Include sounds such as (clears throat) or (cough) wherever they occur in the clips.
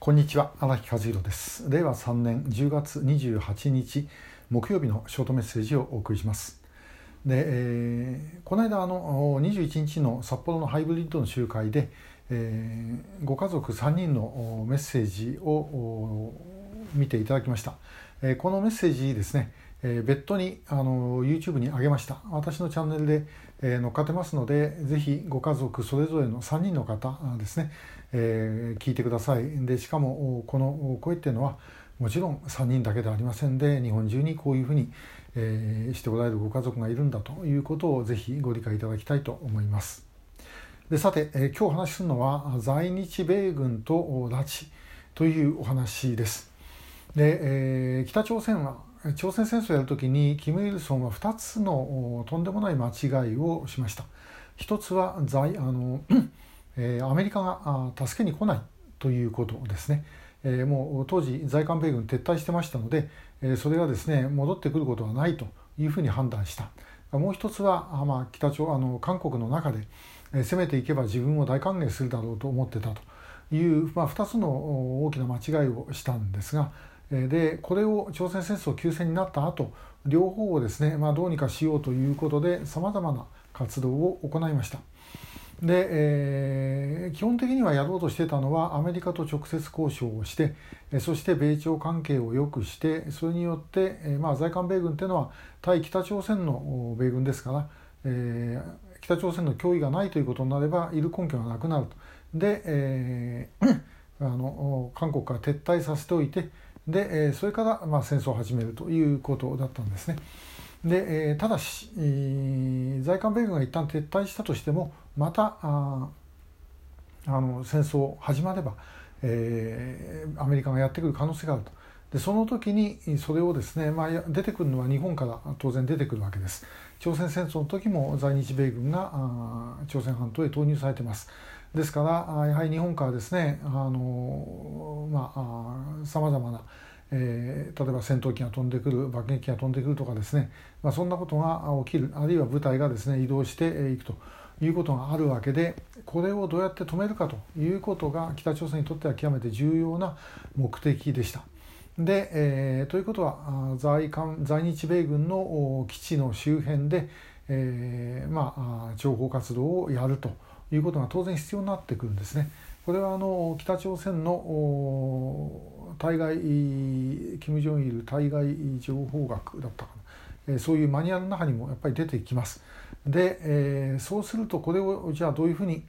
こんにちは荒木和弘です。令和3年10月28日木曜日のショートメッセージをお送りします。で、えー、この間あの21日の札幌のハイブリッドの集会で、えー、ご家族3人のメッセージを見ていただきました、えー、このメッセージですね、えー、別途にあの YouTube に上げました私のチャンネルで、えー、乗っかってますのでぜひご家族それぞれの3人の方ですね、えー、聞いてくださいでしかもこの声っていうのはもちろん3人だけではありませんで日本中にこういうふうに、えー、しておられるご家族がいるんだということをぜひご理解いただきたいと思います。でさて、えー、今日話するのは在日米軍と拉致というお話です。で、えー、北朝鮮は朝鮮戦争をやるときにキム・イルソンは2つのとんでもない間違いをしました。一つはあの (clears throat) えー、アメリカが助けに来ないということですね。えー、もう当時在韓米軍撤退してましたので、えー、それがですね戻ってくることはないというふうに判断した。もう一つは、まあ、北朝あの韓国の中で、攻めていけば自分を大歓迎するだろうと思ってたという、まあ、2つの大きな間違いをしたんですが、でこれを朝鮮戦争休戦になった後両方をですね、まあ、どうにかしようということでさまざまな活動を行いました。で、えー、基本的にはやろうとしてたのはアメリカと直接交渉をしてそして米朝関係を良くしてそれによって、え、まあ、在韓米軍っていうのは対北朝鮮の米軍ですから、えー、北朝鮮の脅威がないということになればいる根拠がなくなると。で、えー、(clears throat) あの韓国から撤退させておいてで、えそれから、まあ、戦争を始めるということだったんですね。で、えただし、在韓米軍が一旦撤退したとしてもまたああの戦争始まれば、えー、アメリカがやってくる可能性があると。でその時にそれをですね、まあ、出てくるのは日本から当然出てくるわけです。朝鮮戦争の時も在日米軍が朝鮮半島へ投入されてます。ですからやはり日本からですねあのまあさまざまなえー、例えば戦闘機が飛んでくる爆撃機が飛んでくるとかですね、まあ、そんなことが起きるあるいは部隊がですね移動していくということがあるわけでこれをどうやって止めるかということが北朝鮮にとっては極めて重要な目的でした。で、えー、ということは在韓在日米軍の基地の周辺で、えー、まあ、情報活動をやるということが当然必要になってくるんですね。これはあの北朝鮮の対外キム・ジョンイル対外情報学だったかな、えそういうマニュアルの中にもやっぱり出てきます。で、えー、そうするとこれをじゃあどういうふうに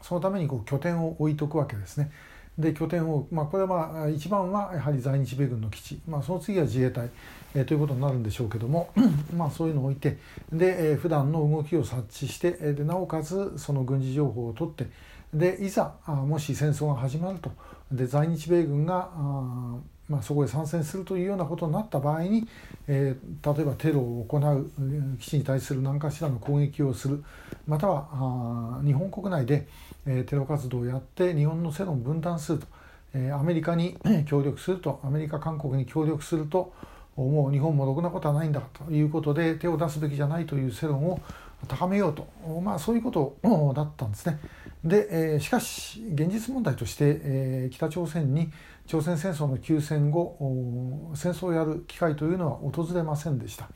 そのためにこう拠点を置いとくわけですね。で拠点を、まあ、これはまあ一番はやはり在日米軍の基地、まあ、その次は自衛隊、えー、ということになるんでしょうけども (clears throat) まあそういうのを置いてで、えー、普段の動きを察知してでなおかつその軍事情報を取ってでいざもし戦争が始まると。で在日米軍があまあ、そこへ参戦するというようなことになった場合に、えー、例えばテロを行う基地に対する何かしらの攻撃をする。またはあ日本国内で、えー、テロ活動をやって日本の世論を分断すると、えー、アメリカに協力すると。アメリカ韓国に協力するともう。日本もろくなことはないんだということで手を出すべきじゃないという世論を高めようと、まあ、そういうことだったんですね。で、えー、しかし現実問題として、えー、北朝鮮に朝鮮戦争の休戦後戦争をやる機会というのは訪れませんでした。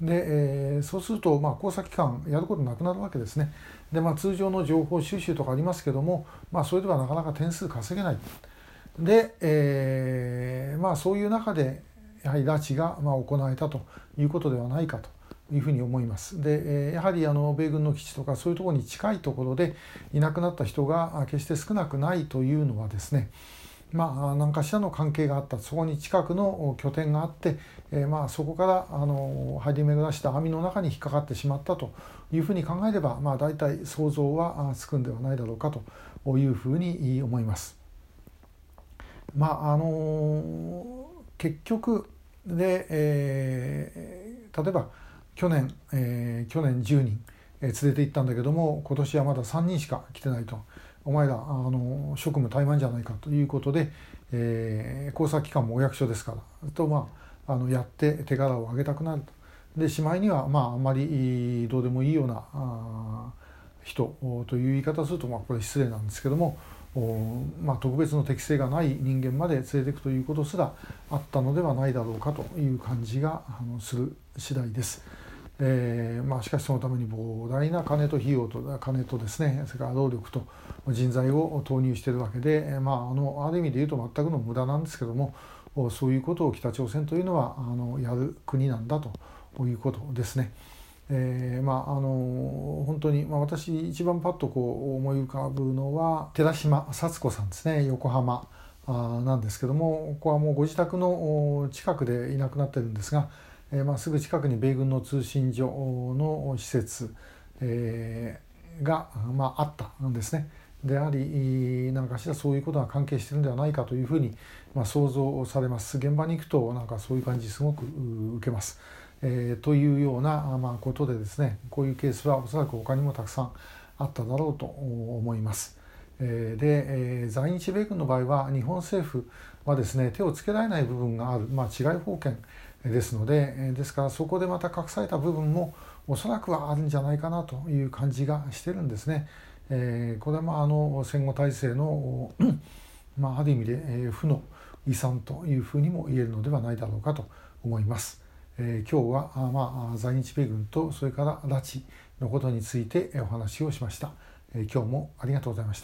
で、えー、そうすると、まあ、工作機関やることなくなるわけですね。で、まあ、通常の情報収集とかありますけども、まあ、それではなかなか点数稼げない。で、えー、まあ、そういう中でやはり拉致がまあ行われたということではないかというふうに思います。でやはりあの米軍の基地とかそういうところに近いところでいなくなった人が決して少なくないというのはですねまあ、何かしらの関係があったそこに近くの拠点があって、えー、まあそこからあの張り巡らした網の中に引っかかってしまったというふうに考えれば、まあ、大体想像はつくんではないだろうかというふうに思います。まああの結局で、えー、例えば去年、えー、去年10人、えー、連れて行ったんだけども今年はまだ3人しか来てないとお前らあの職務怠慢じゃないかということで、えー、工作機関もお役所ですからと、まあ、あのやって手柄を上げたくなると。でしまいには、まあ、あまりどうでもいいようなあ人という言い方をすると、まあ、これ失礼なんですけどもまあ、特別の適性がない人間まで連れていくということすらあったのではないだろうかという感じがする次第です。えーまあ、しかしそのために膨大な金と費用と金とですねそれから労力と人材を投入しているわけで、まあ、あのある意味で言うと全くの無駄なんですけどもそういうことを北朝鮮というのはあのやる国なんだということですね。えー、まああの本当に、まあ、私一番パッとこう思い浮かぶのは寺島幸子さんですね横浜あなんですけどもここはもうご自宅の近くでいなくなってるんですが、えーまあ、すぐ近くに米軍の通信所の施設、えー、が、まあ、あったんですね。であり何かしらそういうことが関係してるんではないかというふうに、まあ、想像されます現場に行くとなんかそういう感じすごく受けます。えー、というような、まあ、ことでですねこういうケースはおそらく他にもたくさんあっただろうと思います。えー、で、えー、在日米軍の場合は日本政府はですね手をつけられない部分がある、まあ、違い保険ですので、えですからそこでまた隠された部分もおそらくはあるんじゃないかなという感じがしてるんですね。えー、これはまああの戦後体制の、(clears throat) まあ、ある意味で、えー、負の遺産というふうにも言えるのではないだろうかと思います。えー、今日はあ、まあ、在日米軍とそれから拉致のことについてお話をしました。えー、今日もありがとうございました。